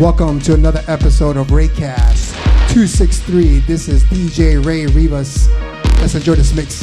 Welcome to another episode of ReyCast 263. This is DJ Rey Rivas. Let's enjoy this mix.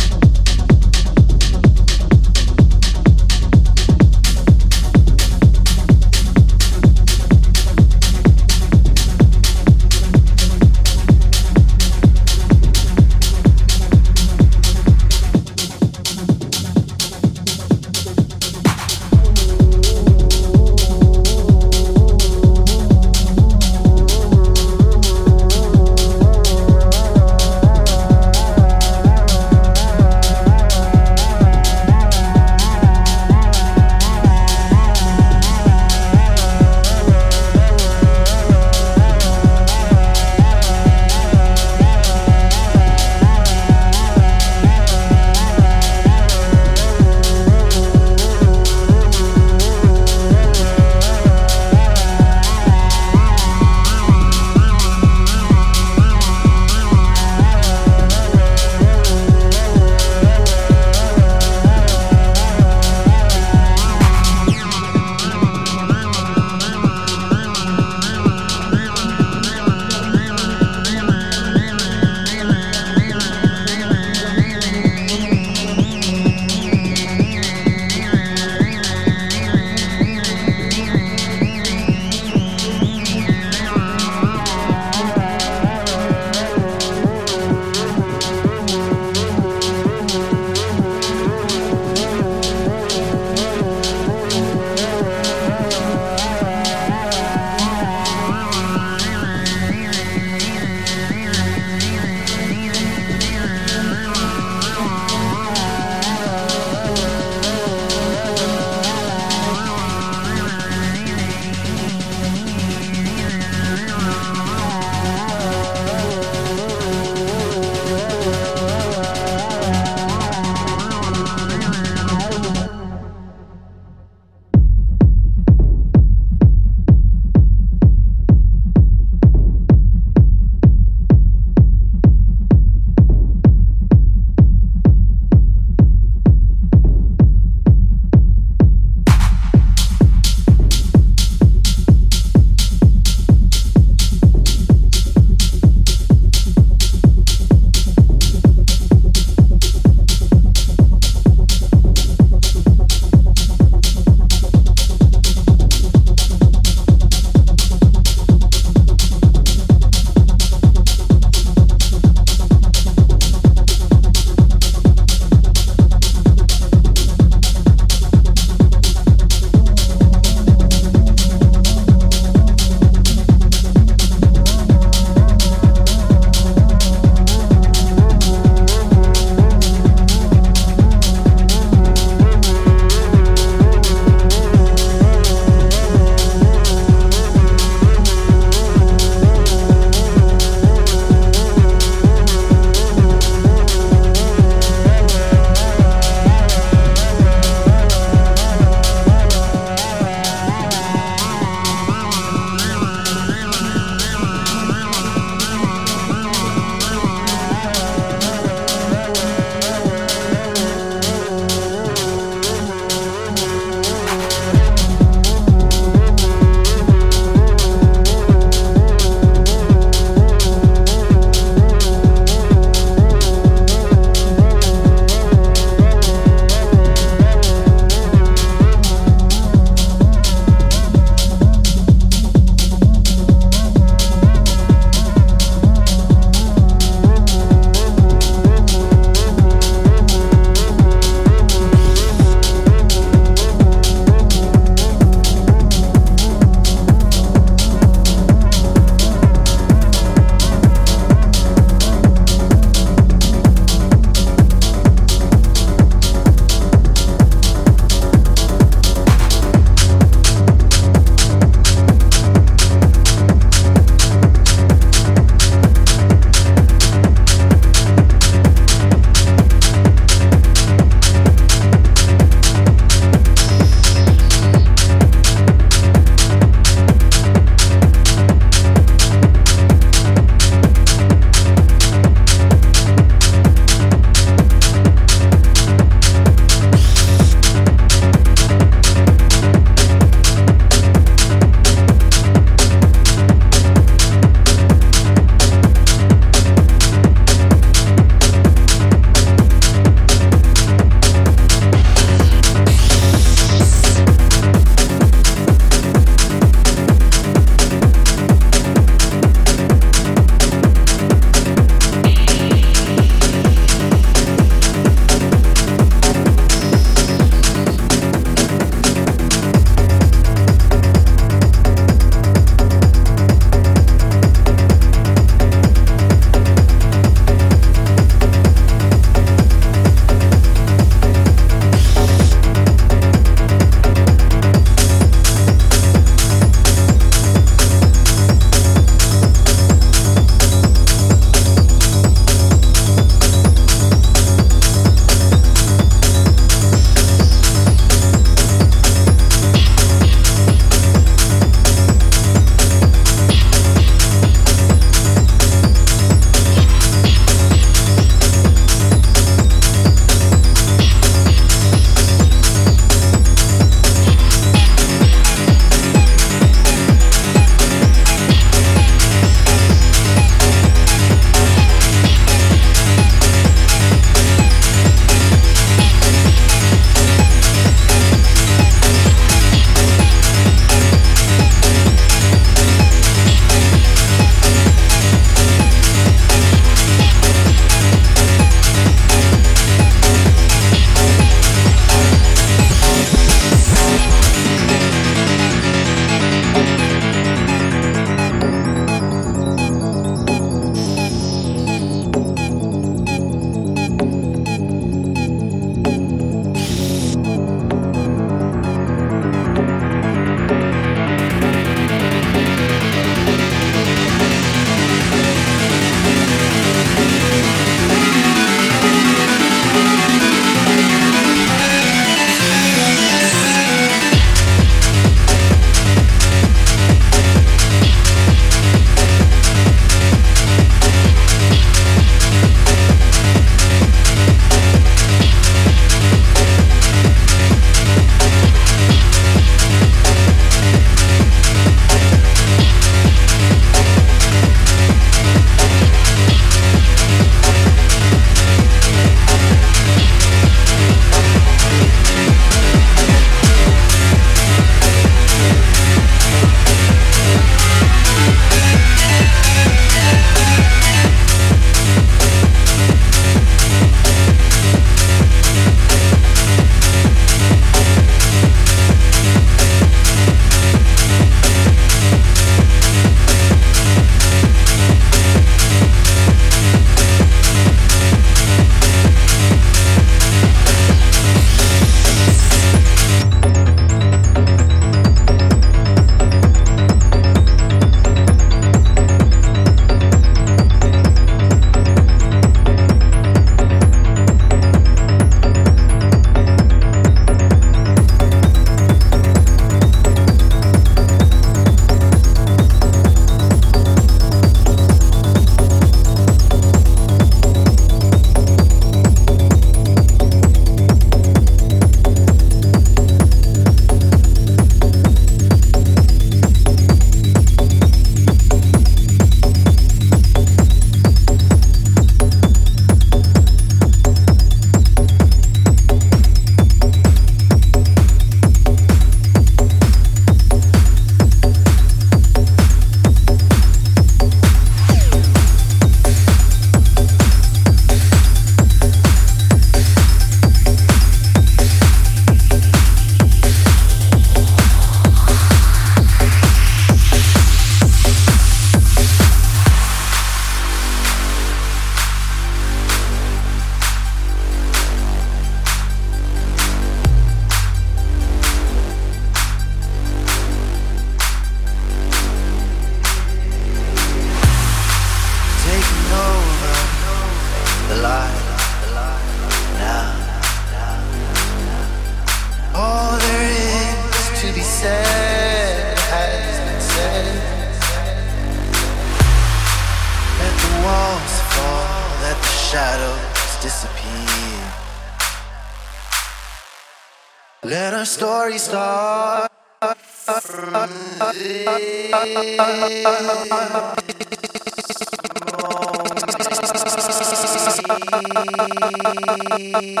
Thank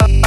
you.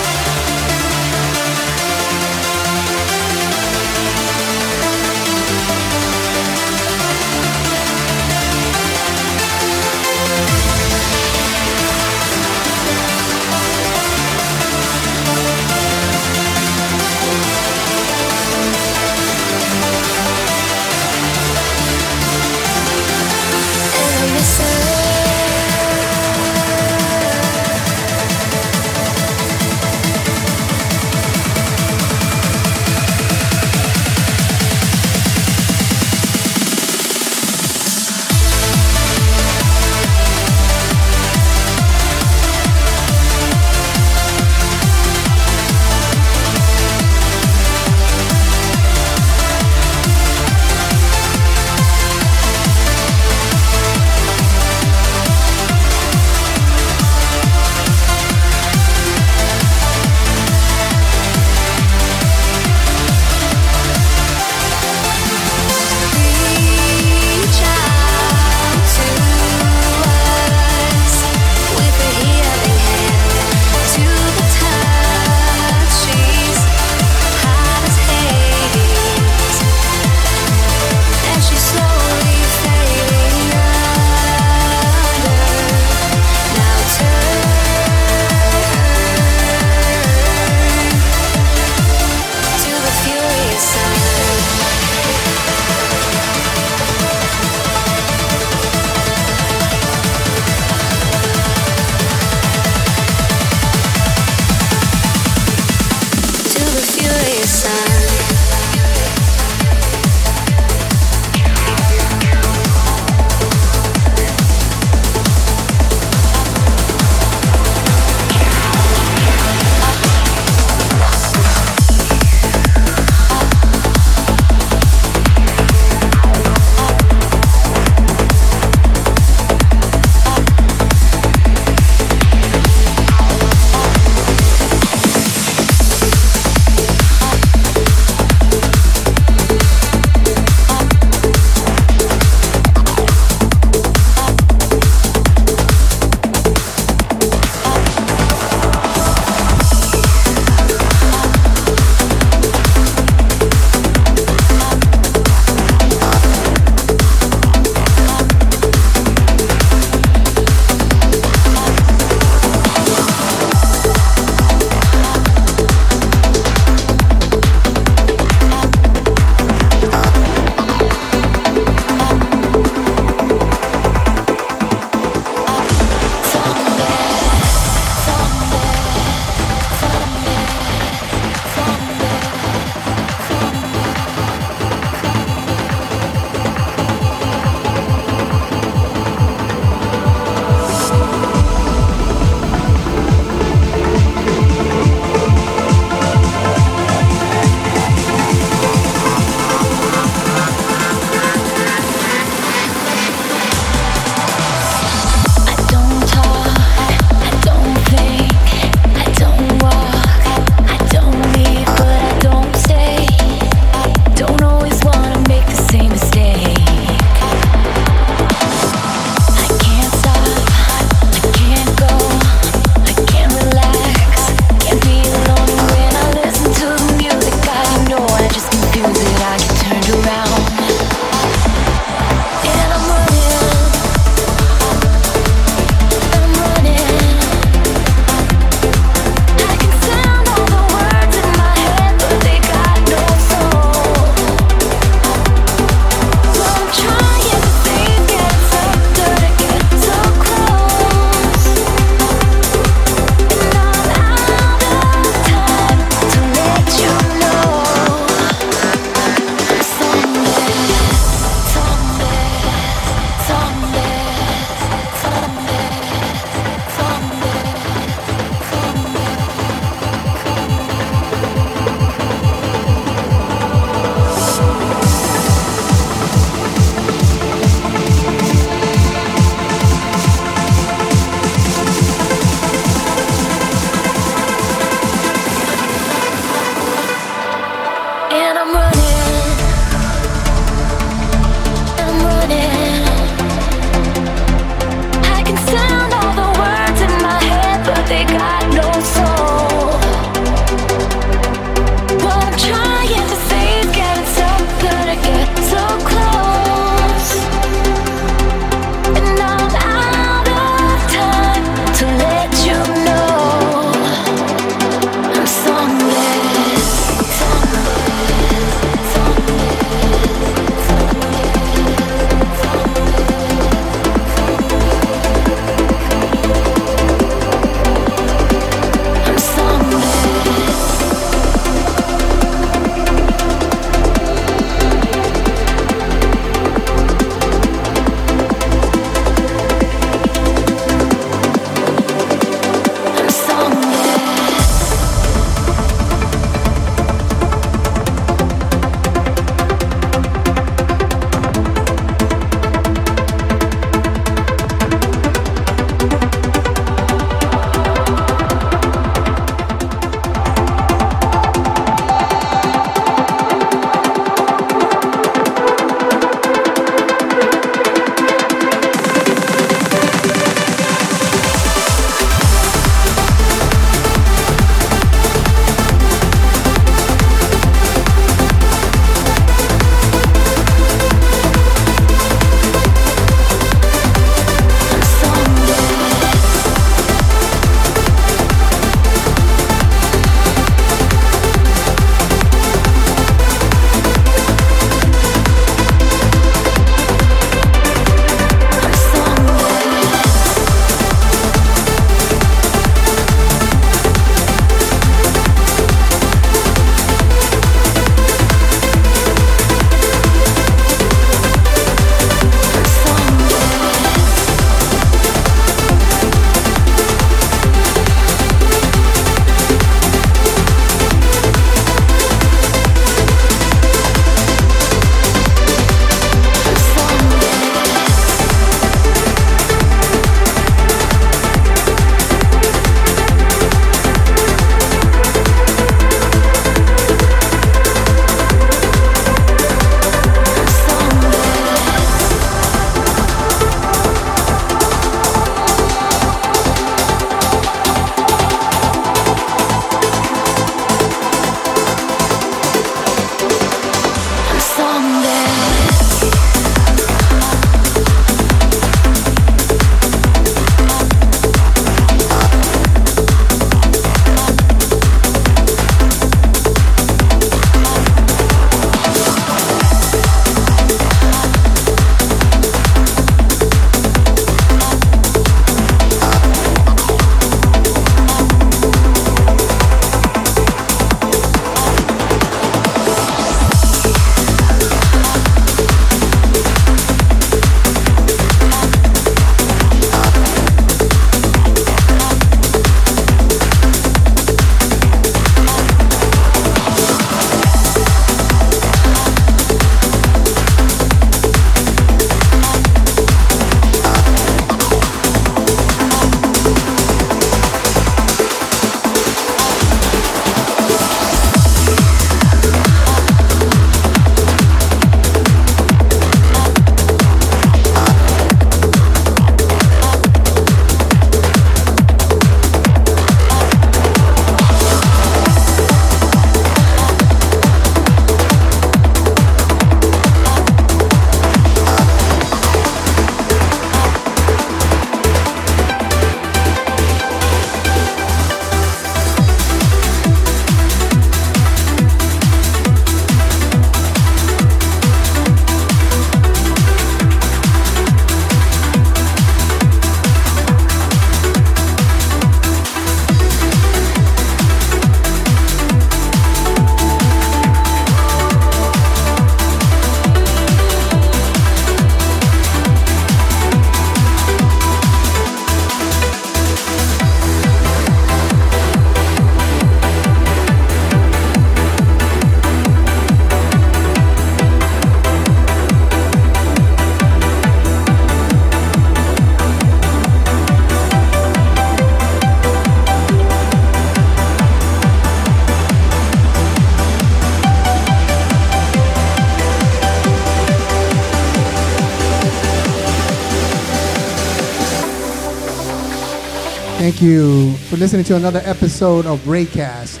Thank you for listening to another episode of ReyCast.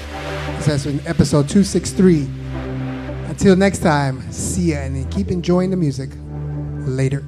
This has been episode 263. Until next time, see ya and keep enjoying the music. Later.